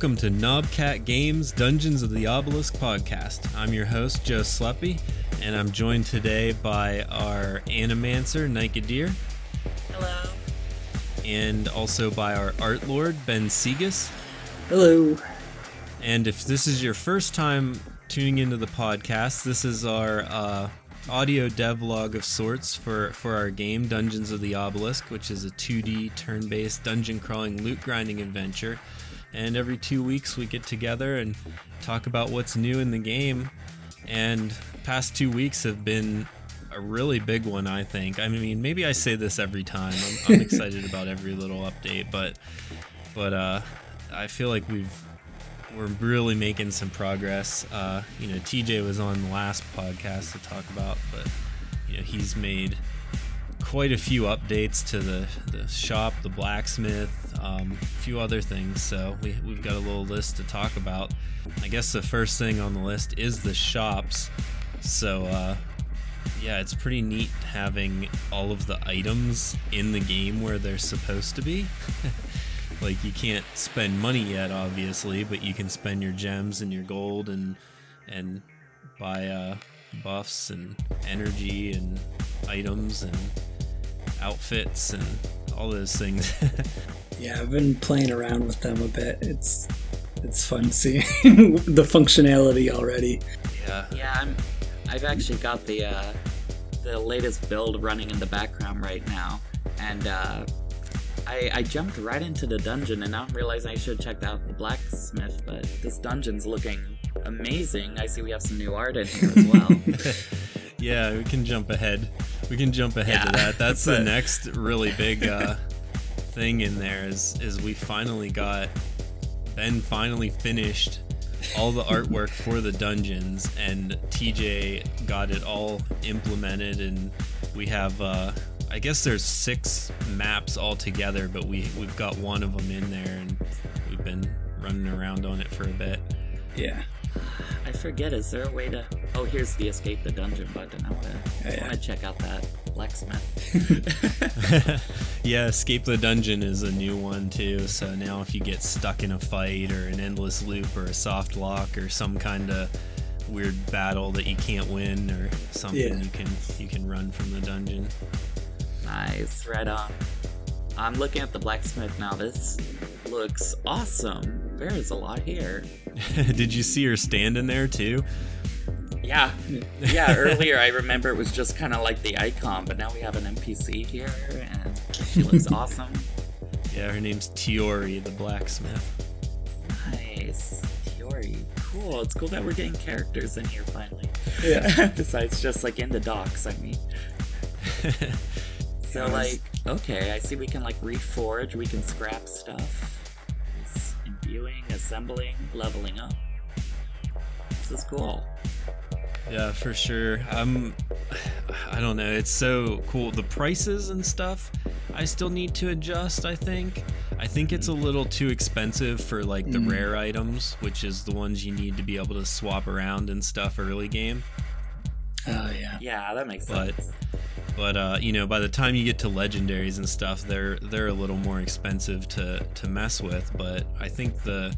Hello and welcome to Knobcat Games Dungeons of the Obelisk podcast. I'm your host, Joe Sleppy, and I'm joined today by our Animancer, Nikadir. Hello. And also by our Art Lord, Ben Segas. Hello. And if this is your first time tuning into the podcast, this is our uh, audio devlog of sorts for, for our game, Dungeons of the Obelisk, which is a 2D turn based dungeon crawling loot grinding adventure. And every two weeks we get together and talk about what's new in the game. And past two weeks have been a really big one, I think. I mean, maybe I say this every time. I'm, I'm excited about every little update, but but uh, I feel like we've we're really making some progress. Uh, you know, TJ was on the last podcast to talk about, but you know, he's made quite a few updates to the, the shop, the blacksmith, um, a few other things. So we, we've got a little list to talk about. I guess the first thing on the list is the shops. So uh, yeah, it's pretty neat having all of the items in the game where they're supposed to be. like you can't spend money yet obviously but you can spend your gems and your gold and and buy uh, buffs and energy and items and outfits and all those things Yeah, I've been playing around with them a bit. It's it's fun seeing the functionality already. yeah Yeah, I'm. I've actually got the uh, the latest build running in the background right now, and uh, I, I jumped right into the dungeon, and now I'm realizing I should have checked out the blacksmith. But this dungeon's looking amazing. I see we have some new art in here as well. yeah we can jump ahead we can jump ahead to that. That's the next really big uh, thing in there is is we finally got ben finally finished all the artwork for the dungeons and tj got it all implemented and we have uh i guess there's six maps all together but we we've got one of them in there and we've been running around on it for a bit. Yeah. I forget. Is there a way to? Oh, here's the escape the dungeon button. I wanna, Yeah, I yeah. wanna check out that blacksmith. yeah, Escape the Dungeon is a new one too. So now if you get stuck in a fight or an endless loop or a soft lock or some kind of weird battle that you can't win or something, Yeah. you can you can run from the dungeon. Nice, right on. I'm looking at the blacksmith now. This looks awesome. There is a lot here. Did you see her standing there too? Yeah, yeah. Earlier, I remember it was just kind of like the icon, but now we have an NPC here, and she looks awesome. Yeah, her name's Tiori the blacksmith. Nice, Tiori. Cool. It's cool that we're getting characters in here finally. Yeah. Besides just like in the docks, I mean. So Yes. like, okay, I see we can like reforge, we can scrap stuff. Nice. Imbuing, assembling, leveling up. This is cool. Yeah, for sure. I'm I don't know. It's so cool. The prices and stuff, I still need to adjust. I think. I think it's a little too expensive for like the Mm. rare items, which is the ones you need to be able to swap around and stuff early game. Oh yeah. Yeah, that makes But- sense. But uh, you know, by the time you get to legendaries and stuff, they're they're a little more expensive to to mess with. But I think the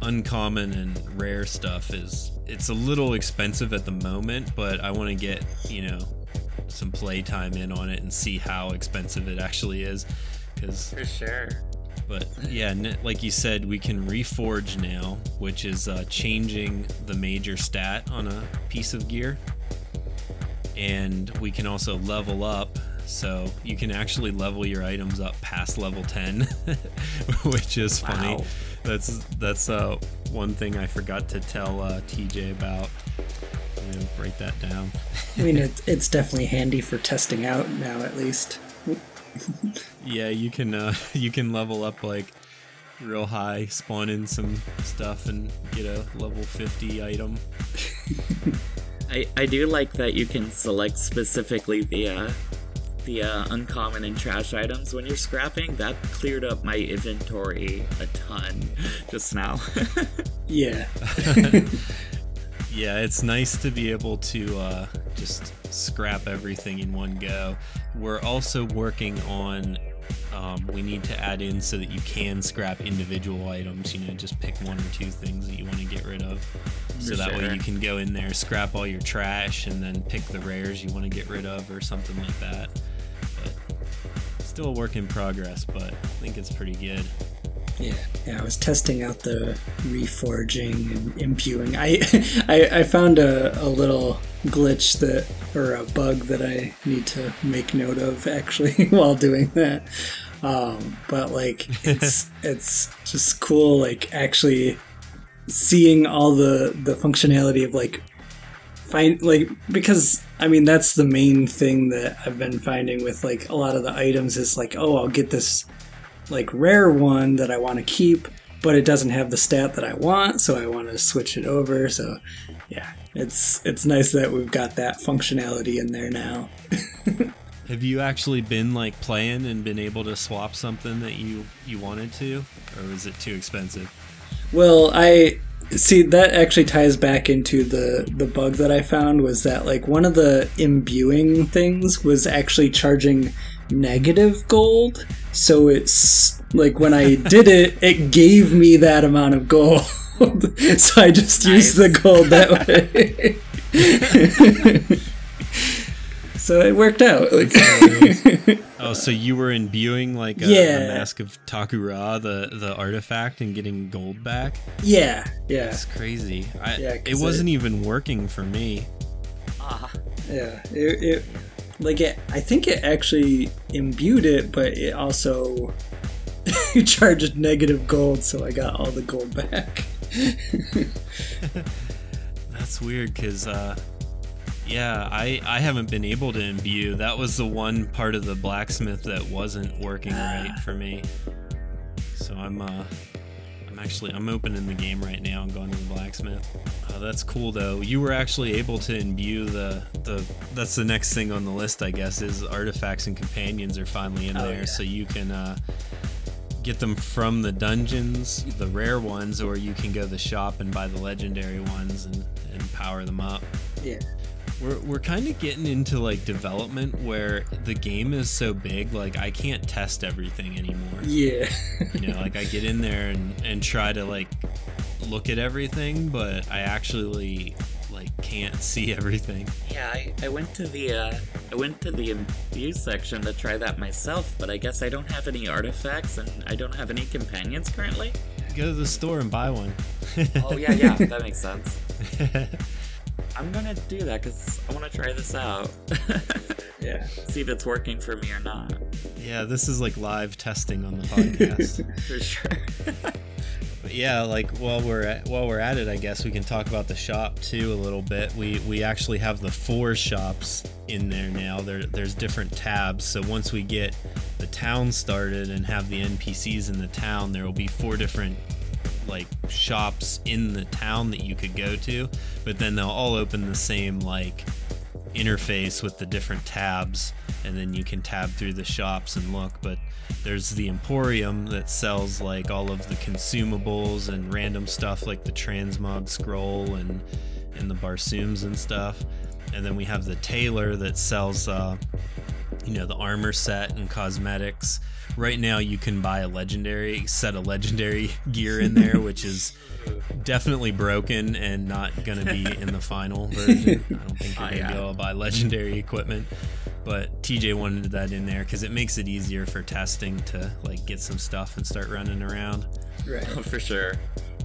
uncommon and rare stuff is it's a little expensive at the moment. But I want to get you know some playtime in on it and see how expensive it actually is. Because For sure. but yeah, like you said, we can reforge now, which is uh, changing the major stat on a piece of gear. And we can also level up, so you can actually level your items up past level 10, which is funny. Wow. That's that's uh, one thing I forgot to tell uh, TJ about. I'm gonna write that down. I mean, it, it's definitely handy for testing out now, at least. Yeah, you can uh, you can level up like real high, spawn in some stuff, and get a level 50 item. I, I do like that you can select specifically the uh, the uh, uncommon and trash items when you're scrapping. That cleared up my inventory a ton just now. Yeah. Yeah, it's nice to be able to uh, just scrap everything in one go. We're also working on um, we need to add in so that you can scrap individual items. You know, just pick one or two things that you want to get rid of. So For that way you can go in there, scrap all your trash, and then pick the rares you want to get rid of or something like that. But still a work in progress, but I think it's pretty good. Yeah, yeah. I was testing out the reforging and imbuing. I, I, I found a, a little glitch that, or a bug that I need to make note of actually while doing that. Um, but like, it's it's just cool, like actually seeing all the the functionality of like find like because I mean that's the main thing that I've been finding with like a lot of the items is like oh I'll get this like rare one that I want to keep, but it doesn't have the stat that I want, so I want to switch it over. So yeah, it's it's nice that we've got that functionality in there now. Have you actually been like playing and been able to swap something that you you wanted to, or was it too expensive? Well, I see that actually ties back into the the bug that I found was that like one of the imbuing things was actually charging negative gold. So it's like when I did it, it gave me that amount of gold. so I just used the gold that way. so it worked out. Like, Oh, so you were imbuing like a, Yeah. the mask of Takura, the the artifact, and getting gold back. yeah, yeah, It's crazy. I, Yeah, it 'cause wasn't it- even working for me. Ah, yeah. It, it like it. I think it actually imbued it, but it also charged negative gold, so I got all the gold back. That's weird because, uh, yeah, I I haven't been able to imbue. That was the one part of the blacksmith that wasn't working right for me. So I'm uh, I'm actually I'm opening the game right now and going to the blacksmith. Uh, that's cool though. You were actually able to imbue the the. That's the next thing on the list, I guess, is artifacts and companions are finally in Oh, there, yeah. so you can. Uh, get them from the dungeons, the rare ones, or you can go to the shop and buy the legendary ones and, and power them up. Yeah. We're, we're kind of getting into like development where the game is so big, like I can't test everything anymore. Yeah. You know, like I get in there and, and try to like look at everything, but I actually like can't see everything. yeah. I, I went to the uh, I went to the imbue section to try that myself, but I guess I don't have any artifacts and I don't have any companions currently. Go to the store and buy one. Oh yeah, yeah, that makes sense. I'm gonna do that because I want to try this out. yeah. See if it's working for me or not. yeah, this is like live testing on the podcast. For sure. Yeah, like while we're at, while we're at it, I guess we can talk about the shop too a little bit. We we actually have the four shops in there now. There there's different tabs. So once we get the town started and have the NPCs in the town, there will be four different like shops in the town that you could go to, but then they'll all open the same like interface with the different tabs and then you can tab through the shops and look but there's the emporium that sells like all of the consumables and random stuff like the transmog scroll and and the barsooms and stuff. And then we have the tailor that sells uh you know the armor set and cosmetics. Right now you can buy a legendary set of legendary gear in there which is definitely broken and not gonna be in the final version. I don't think you're Oh, gonna be able to buy legendary equipment but tj wanted that in there because it makes it easier for testing to like get some stuff and start running around Right. For sure.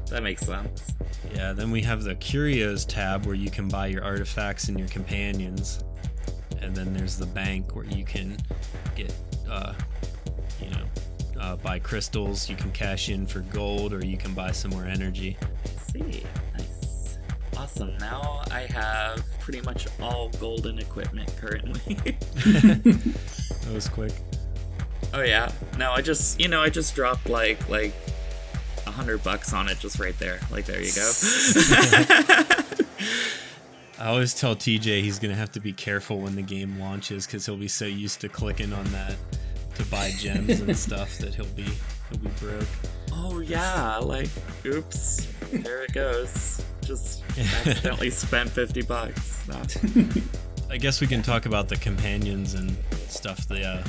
That makes sense. yeah then we have the curios tab where you can buy your artifacts and your companions and then there's the bank where you can get uh you know uh, buy crystals you can cash in for gold or you can buy some more energy I see. Nice. Awesome. Now I have pretty much all golden equipment currently. that was quick oh yeah. No, I just you know I just dropped like like a hundred bucks on it just right there. Like there you go. I always tell TJ he's gonna have to be careful when the game launches because he'll be so used to clicking on that to buy gems and stuff that he'll be he'll be broke. oh yeah. Like oops. There it goes. Just accidentally spent fifty bucks. No. I guess we can talk about the companions and stuff. The uh,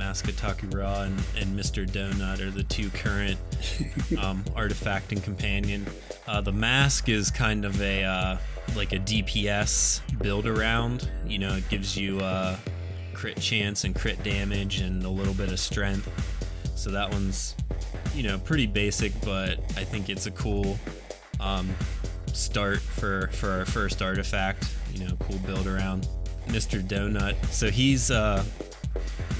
Mask of and, and Mr. Donut are the two current um, artifact and companion. Uh, the mask is kind of a uh, like a DPS build around. You know, it gives you uh, crit chance and crit damage and a little bit of strength. So that one's you know pretty basic, but I think it's a cool um, start for for our first artifact. You know, cool build around. Mr. Donut. So he's a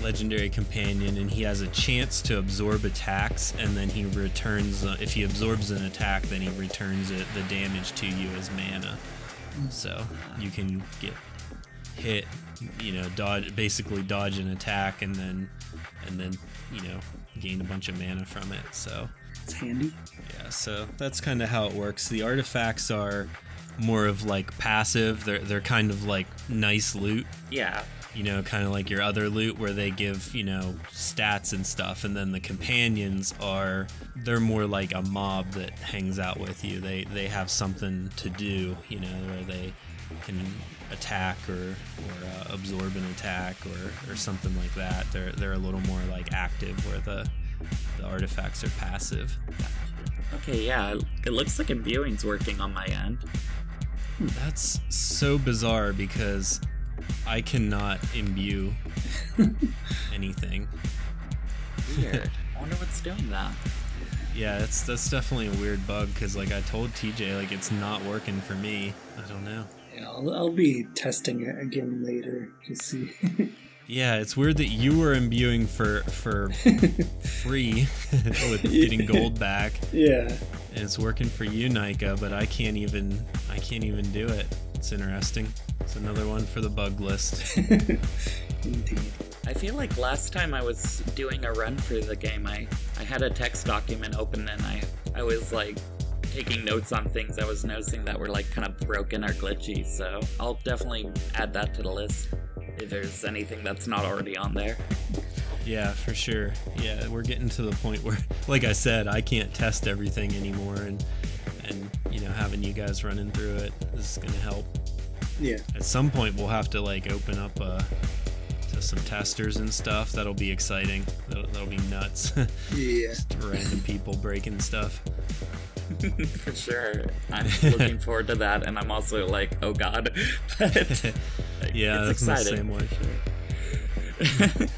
legendary companion, and he has a chance to absorb attacks, and then he returns. Uh, if he absorbs an attack, then he returns it the damage to you as mana. So you can get hit, you know, dodge basically dodge an attack, and then and then you know gain a bunch of mana from it. So It's handy. yeah, so that's kind of how it works. The artifacts are more of like passive. They're they're kind of like nice loot, Yeah. you know, kind of like your other loot where they give, you know, stats and stuff. And then the companions are they're more like a mob that hangs out with you. They they have something to do, you know, where they can attack or or uh, absorb an attack or or something like that. They're they're a little more like active where the the artifacts are passive. Okay, yeah. It looks like imbuing's working on my end. Hmm, that's so bizarre because I cannot imbue anything. Weird. I wonder what's doing that. Yeah, that's that's definitely a weird bug because like I told TJ like it's not working for me. I don't know. Yeah, I'll, I'll be testing it again later to see. Yeah, it's weird that you were imbuing for for free with getting gold back, yeah. and it's working for you, Nika, but I can't even I can't even do it. It's interesting. It's another one for the bug list. Indeed. I feel like last time I was doing a run through the game, I, I had a text document open and I, I was like taking notes on things I was noticing that were like kind of broken or glitchy. So I'll definitely add that to the list if there's anything that's not already on there. Yeah, for sure. Yeah, we're getting to the point where, like I said, I can't test everything anymore, and and you know having you guys running through it is gonna help. Yeah. At some point, we'll have to like open up uh, to some testers and stuff. That'll be exciting. That'll, that'll be nuts. Yeah. Just random people breaking stuff. For sure. I'm looking forward to that and I'm also like, oh god. But like, Yeah, it's that's exciting. the same way.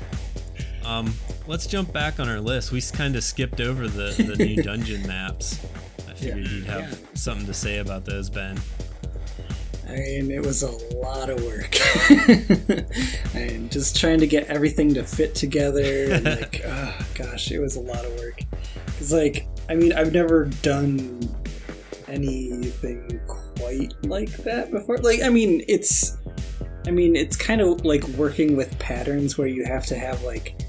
um, let's jump back on our list. We kind of skipped over the the new dungeon maps. I figured you'd have Yeah. something to say about those, Ben. I mean, it was a lot of work. and just trying to get everything to fit together. And like, oh, gosh, it was a lot of work. It's like, I mean, I've never done anything quite like that before. Like, I mean, it's, I mean, it's kind of like working with patterns where you have to have like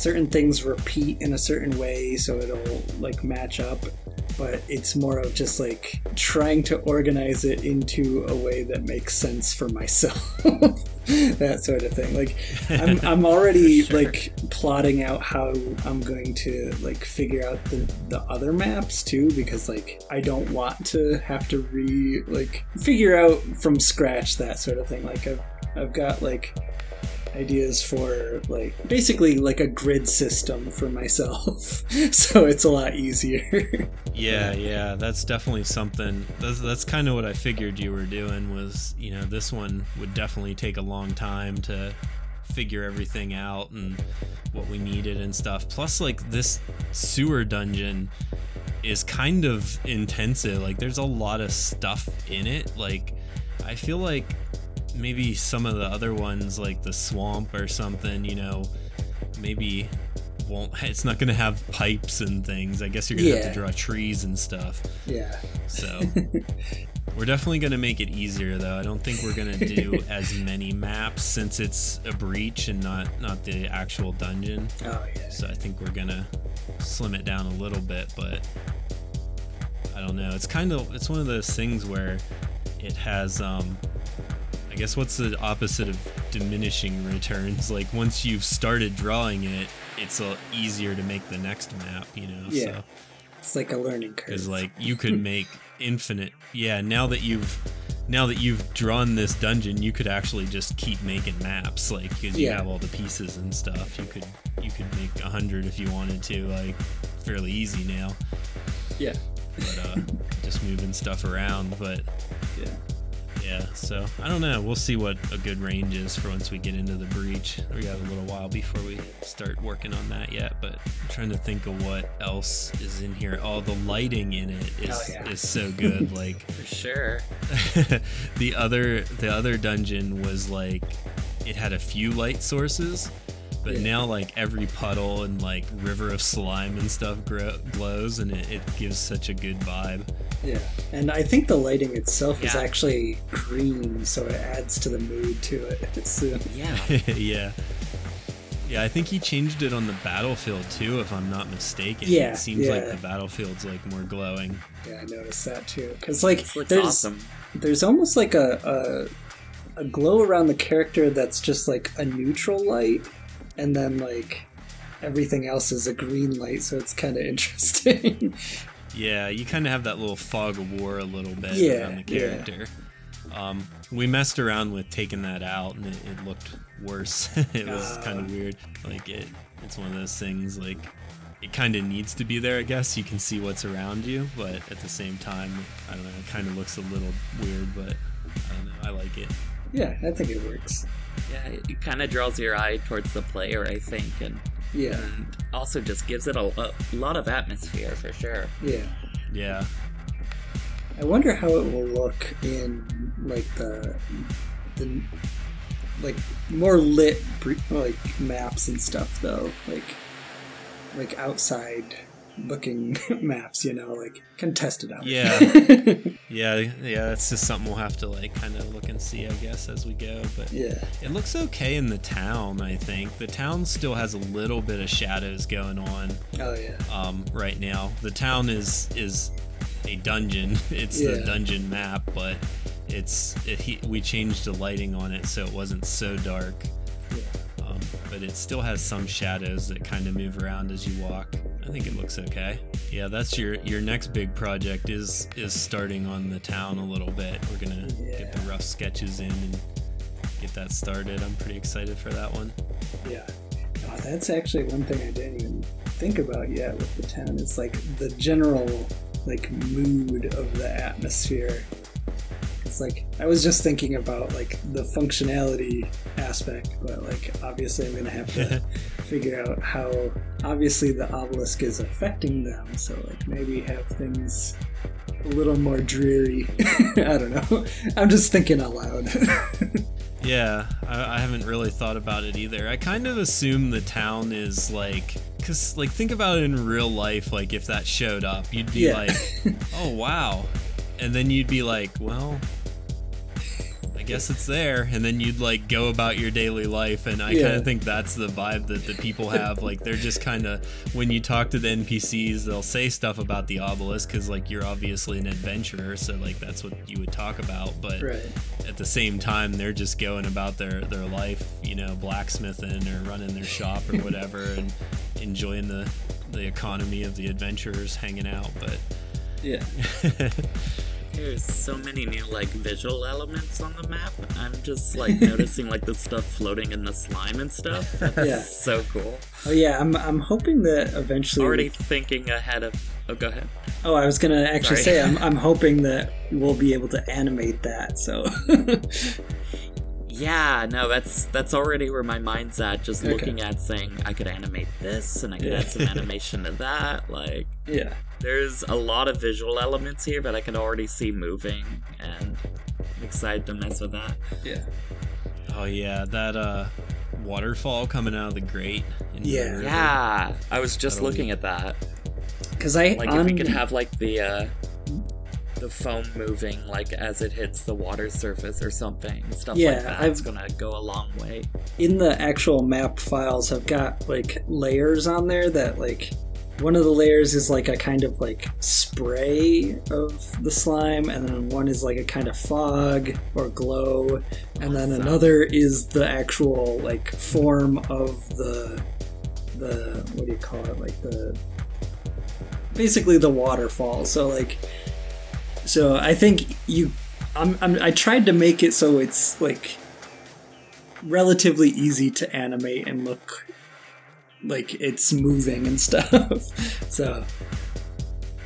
certain things repeat in a certain way so it'll like match up but it's more of just like trying to organize it into a way that makes sense for myself that sort of thing like i'm, I'm already sure. like plotting out how i'm going to like figure out the, the other maps too because like i don't want to have to re like figure out from scratch that sort of thing like i've, I've got like ideas for like basically like a grid system for myself so it's a lot easier Yeah, yeah, that's definitely something. That's, that's kind of what I figured you were doing. Was you know this one would definitely take a long time to figure everything out and what we needed and stuff. Plus, like this sewer dungeon is kind of intensive. Like there's a lot of stuff in it. Like I feel like maybe some of the other ones, like the swamp or something, you know, maybe won't. It's not gonna have pipes and things. I guess you're gonna have to draw trees and stuff. yeah So we're definitely gonna make it easier, though. I don't think we're gonna do as many maps since it's a breach and not not the actual dungeon. oh yeah So I think we're gonna slim it down a little bit, but I don't know. It's kind of it's one of those things where it has um I guess what's the opposite of diminishing returns? Like once you've started drawing it, it's a, easier to make the next map, you know. Yeah. So it's like a learning curve because like you could make infinite yeah now that you've now that you've drawn this dungeon, you could actually just keep making maps, like because you Yeah. have all the pieces and stuff. You could you could make a hundred if you wanted to, like fairly easy now. Yeah. But uh, just moving stuff around. But Yeah. Yeah, so I don't know. We'll see what a good range is for once we get into the breach. We got a little while before we start working on that yet, but I'm trying to think of what else is in here. All the lighting in it is Oh, yeah. is so good. like For sure. the other the other dungeon was like it had a few light sources but Yeah. now like every puddle and like river of slime and stuff grow, glows and it, it gives such a good vibe Yeah. And I think the lighting itself is actually green, so it adds to the mood to it. It's, uh, Yeah. yeah yeah i think he changed it on the battlefield too if i'm not mistaken Yeah, it seems like the battlefield's like more glowing yeah, I noticed that too. Because like, there's awesome. there's almost like a, a a glow around the character that's just like a neutral light, and then like everything else is a green light, so it's kind of interesting. Yeah, you kind of have that little fog of war a little bit Yeah, around the yeah. character. Um, we messed around with taking that out, and it, it looked worse. it was Ah. kind of weird. Like it, it's one of those things. Like it kind of needs to be there, I guess. You can see what's around you, but at the same time, I don't know. It kind of looks a little weird, but I don't know. I like it. Yeah, I think it works. Yeah, it, it kind of draws your eye towards the player, I think, and, Yeah, and also just gives it a, a lot of atmosphere for sure. yeah. Yeah, I wonder how it will look in like the the like more lit like maps and stuff though, like like outside looking maps. You know, like contested out. Yeah. yeah, yeah. That's just something we'll have to like kind of look and see, I guess, as we go. But yeah, It looks okay in the town, I think. The town still has a little bit of shadows going on oh yeah, um, right now. The town is is a dungeon. It's the dungeon map, but it's it, he, we changed the lighting on it so it wasn't so dark. Yeah. But it still has some shadows that kind of move around as you walk. I think it looks okay. Yeah, that's your your next big project is is starting on the town a little bit. We're gonna get the rough sketches in and get that started. I'm pretty excited for that one. Yeah. Oh, that's actually one thing I didn't even think about yet with the town. It's like the general like mood of the atmosphere. It's like I was just thinking about like the functionality aspect, but like obviously I'm gonna have to figure out how obviously the obelisk is affecting them. So like maybe have things a little more dreary. I don't know. I'm just thinking out loud. Yeah, I, I haven't really thought about it either. I kind of assume the town is like, cause like think about it in real life. Like if that showed up, you'd be Yeah. like, oh wow, and then you'd be like, well, guess it's there, and then you'd like go about your daily life. And I kind of think that's the vibe that the people have. like they're just kind of when you talk to the NPCs, they'll say stuff about the obelisk because like you're obviously an adventurer, so like that's what you would talk about. But right. at the same time they're just going about their their life you know blacksmithing or running their shop or whatever and enjoying the the economy of the adventurers hanging out but Yeah. There's so many new like visual elements on the map. I'm just like noticing like the stuff floating in the slime and stuff. That's Yeah. so cool. Oh yeah, I'm I'm hoping that eventually. Already thinking ahead of. Oh, go ahead. Oh, I was gonna actually Sorry. say I'm I'm hoping that we'll be able to animate that. So Yeah, no, that's that's already where my mind's at. Just Okay. looking at saying I could animate this and I could Yeah. add some animation to that. Like, yeah, there's a lot of visual elements here that I can already see moving, and I'm excited to mess with that. yeah, oh yeah that uh waterfall coming out of the grate in the Yeah. river. Yeah, I was just That'll looking be- at that. because I Like, on, if we could have like the uh, the foam moving like as it hits the water surface or something, stuff Yeah, like that. It's gonna go a long way. in the actual map files, I've got like layers on there that like one of the layers is like a kind of like spray of the slime, and then one is like a kind of fog or glow, and then Awesome. another is the actual like form of the the what do you call it like the basically the waterfall. So like so I think you I'm, I'm I tried to make it so it's like relatively easy to animate and look like it's moving and stuff. so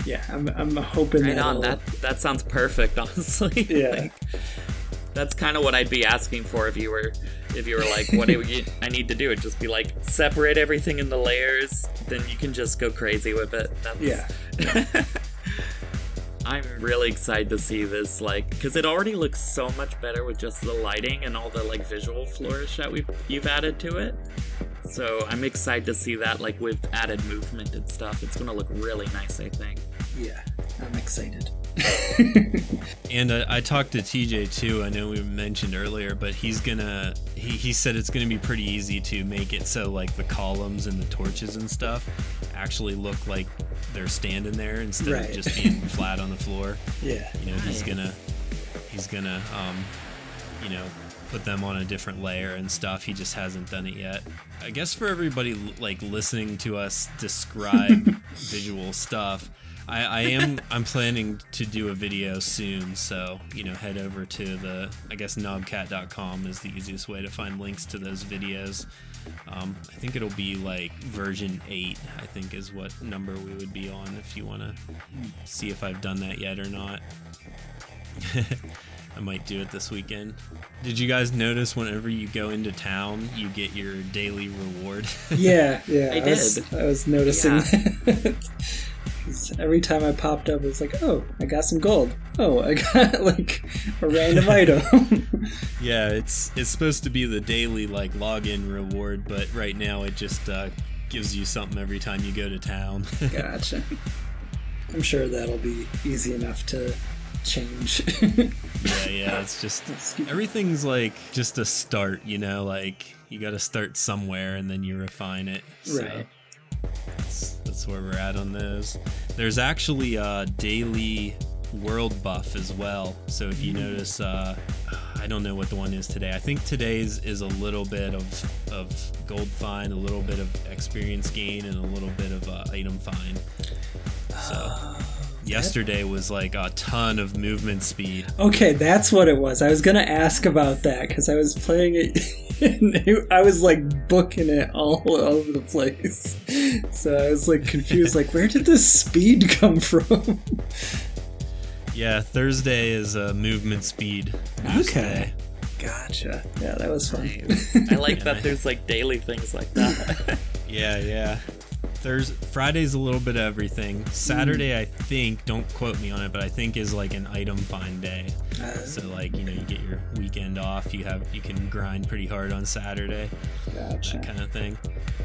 yeah, I'm I'm hoping Right on. That that sounds perfect, honestly. Yeah. Like, that's kind of what I'd be asking for if you were if you were like, what do you, I need to do? It'd just be like separate everything into layers. Then you can just go crazy with it. That's, yeah. I'm really excited to see this, like, because it already looks so much better with just the lighting and all the like visual flourish that we've you've added to it. So I'm excited to see that, like, with added movement and stuff. It's gonna look really nice, I think. Yeah. I'm excited. And uh, I talked to TJ too. I know we mentioned earlier, but he's gonna. He, he said it's gonna be pretty easy to make it so like the columns and the torches and stuff actually look like they're standing there instead Right. of just being flat on the floor. Yeah. You know, he's Nice. gonna he's gonna um, you know put them on a different layer and stuff. He just hasn't done it yet. I guess for everybody like listening to us describe visual stuff. I, I am I'm planning to do a video soon, so you know head over to the I guess knobcat.com is the easiest way to find links to those videos. Um, I think it'll be like version eight. I think is what number we would be on if you want to see if I've done that yet or not. I might do it this weekend. Did you guys notice whenever you go into town, you get your daily reward? Yeah, yeah. I was, did. I was noticing Yeah. that. Every time I popped up, it's like, oh, I got some gold. Oh, I got like a random item. yeah, it's it's supposed to be the daily like login reward, but right now it just uh, gives you something every time you go to town. gotcha. I'm sure that'll be easy enough to change. yeah, yeah, it's just everything's like just a start, you know, like you got to start somewhere and then you refine it. So Right. That's, that's where we're at on those. There's actually a daily world buff as well. So if you notice, uh, I don't know what the one is today. I think today's is a little bit of of gold find, a little bit of experience gain, and a little bit of uh, item find. So yesterday was like a ton of movement speed. Okay, that's what it was. I was gonna ask about that because I was playing it. and I was like booking it all over the place, so I was like confused. Like, where did this speed come from? Yeah, Thursday is a movement speed. Okay. day. Gotcha. Yeah, that was fun. I like that there's like daily things like that. Yeah, yeah. Thursday, Friday's a little bit of everything. Saturday, I think, don't quote me on it, but I think is like an item find day. Uh, So like you know, you get your weekend off. You have you can grind pretty hard on Saturday, gotcha. that kind of thing.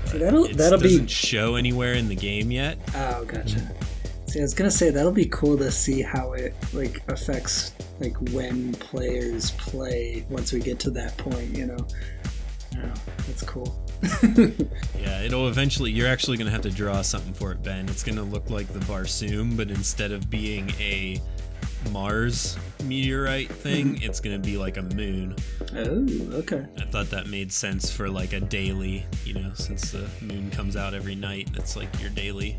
So that'll that'll be. doesn't show anywhere in the game yet. Oh, gotcha. See, I was gonna say that'll be cool to see how it like affects like when players play once we get to that point. You know. Oh, that's cool. Yeah, it'll eventually. You're actually gonna have to draw something for it, Ben. It's gonna look like the Barsoom, but instead of being a Mars meteorite thing, mm-hmm. it's gonna be like a moon. Oh, okay. I thought that made sense for like a daily, you know, since the moon comes out every night. That's like your daily.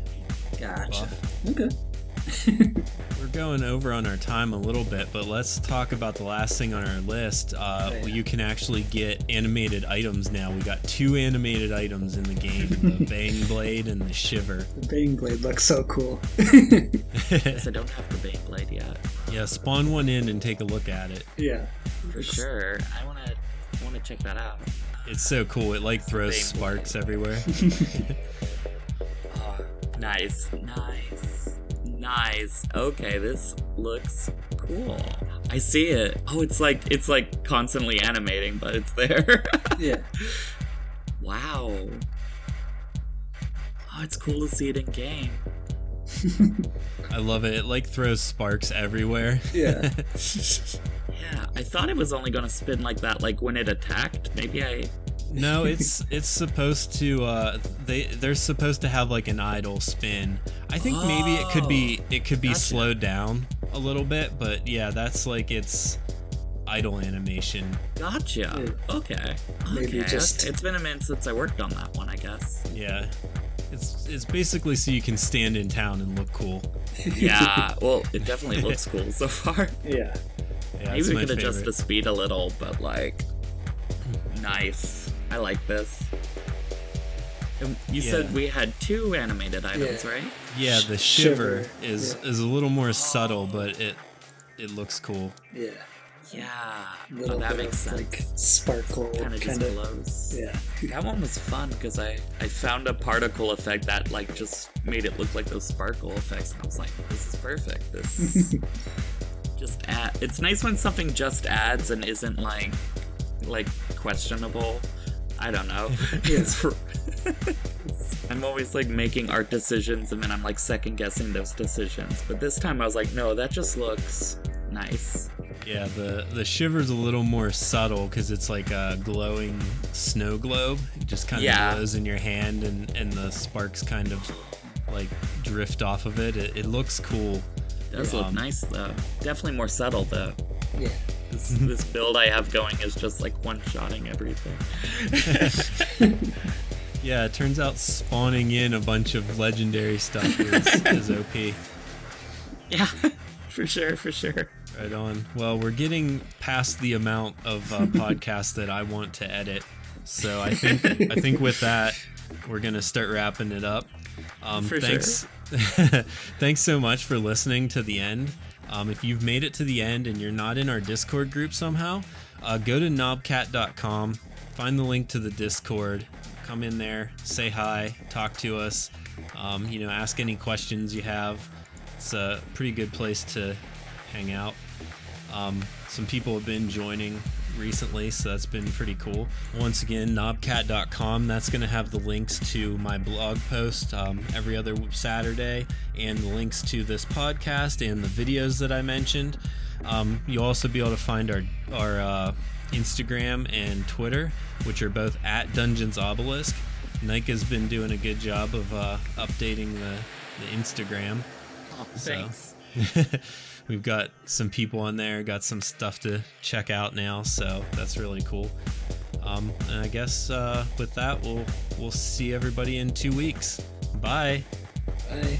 Gotcha. buff. Okay. We're going over on our time a little bit, but let's talk about the last thing on our list. Uh, Oh, yeah. You can actually get animated items now. We got two animated items in the game: the Bang Blade and the Shiver. The Bang Blade looks so cool. Guess I don't have the Bang Blade yet. Yeah, spawn one in and take a look at it. yeah. For sure. I wanna wanna check that out. It's so cool. It like throws sparks everywhere. Oh, nice. Nice. Nice. Okay, this looks cool. I see it. Oh, it's like it's like constantly animating, but it's there. Yeah. wow. Oh, it's cool to see it in game. I love it. It like throws sparks everywhere. Yeah. Yeah, I thought it was only gonna spin like that, like when it attacked. Maybe I. No, it's it's supposed to uh they they're supposed to have like an idle spin. I think maybe it could be it could be Gotcha. slowed down a little bit, but yeah, that's like its idle animation. Gotcha. Yeah. Okay. Maybe okay. just- okay. It's been a minute since I worked on that one. I guess. Yeah. It's it's basically so you can stand in town and look cool. Yeah. well, it definitely looks cool so far. Yeah. Yeah, Maybe we my could adjust the speed a little, but like, nice. I like this. And you Yeah. said we had two animated items, Yeah. right? Yeah, the Shiver, shiver, is yeah. is a little more subtle, but it it looks cool. Yeah. Yeah. Oh, little oh, that bit makes of, sense. like sparkle kind of just kind of. glows. Yeah. That one was fun because I, I found a particle effect that like just made it look like those sparkle effects, and I was like, this is perfect. This just add. It's nice when something just adds and isn't like like questionable. I don't know. It's for- I'm always like making art decisions and then I'm like second guessing those decisions. But this time I was like, no, that just looks nice. Yeah, the the shiver's a little more subtle because it's like a glowing snow globe. It just kind of Yeah. glows in your hand, and and the sparks kind of like drift off of it. It, it looks cool. does look Um, nice though. Definitely more subtle though. Yeah. This, this build I have going is just like one shotting everything. Yeah, it turns out spawning in a bunch of legendary stuff is, is OP. Yeah, for sure, for sure. Right on. Well, we're getting past the amount of uh, podcasts that I want to edit, so I think I think with that we're gonna start wrapping it up. Um, For thanks, thanks so much for listening to the end. Um, if you've made it to the end and you're not in our Discord group somehow, uh, go to knobcat.com, find the link to the Discord, come in there, say hi, talk to us, um, you know, ask any questions you have. It's a pretty good place to hang out. Um, some people have been joining recently, so that's been pretty cool. Once again, knobcat.com. That's going to have the links to my blog post um, every other Saturday and the links to this podcast and the videos that I mentioned. Um, you'll also be able to find our, our uh, Instagram and Twitter, which are both at Dungeons Obelisk. Nike has been doing a good job of uh, updating the, the Instagram. Oh, So- thanks. We've got some people on there, got some stuff to check out now, so that's really cool. Um, and I guess uh, with that, we'll we'll see everybody in two weeks. Bye. Bye.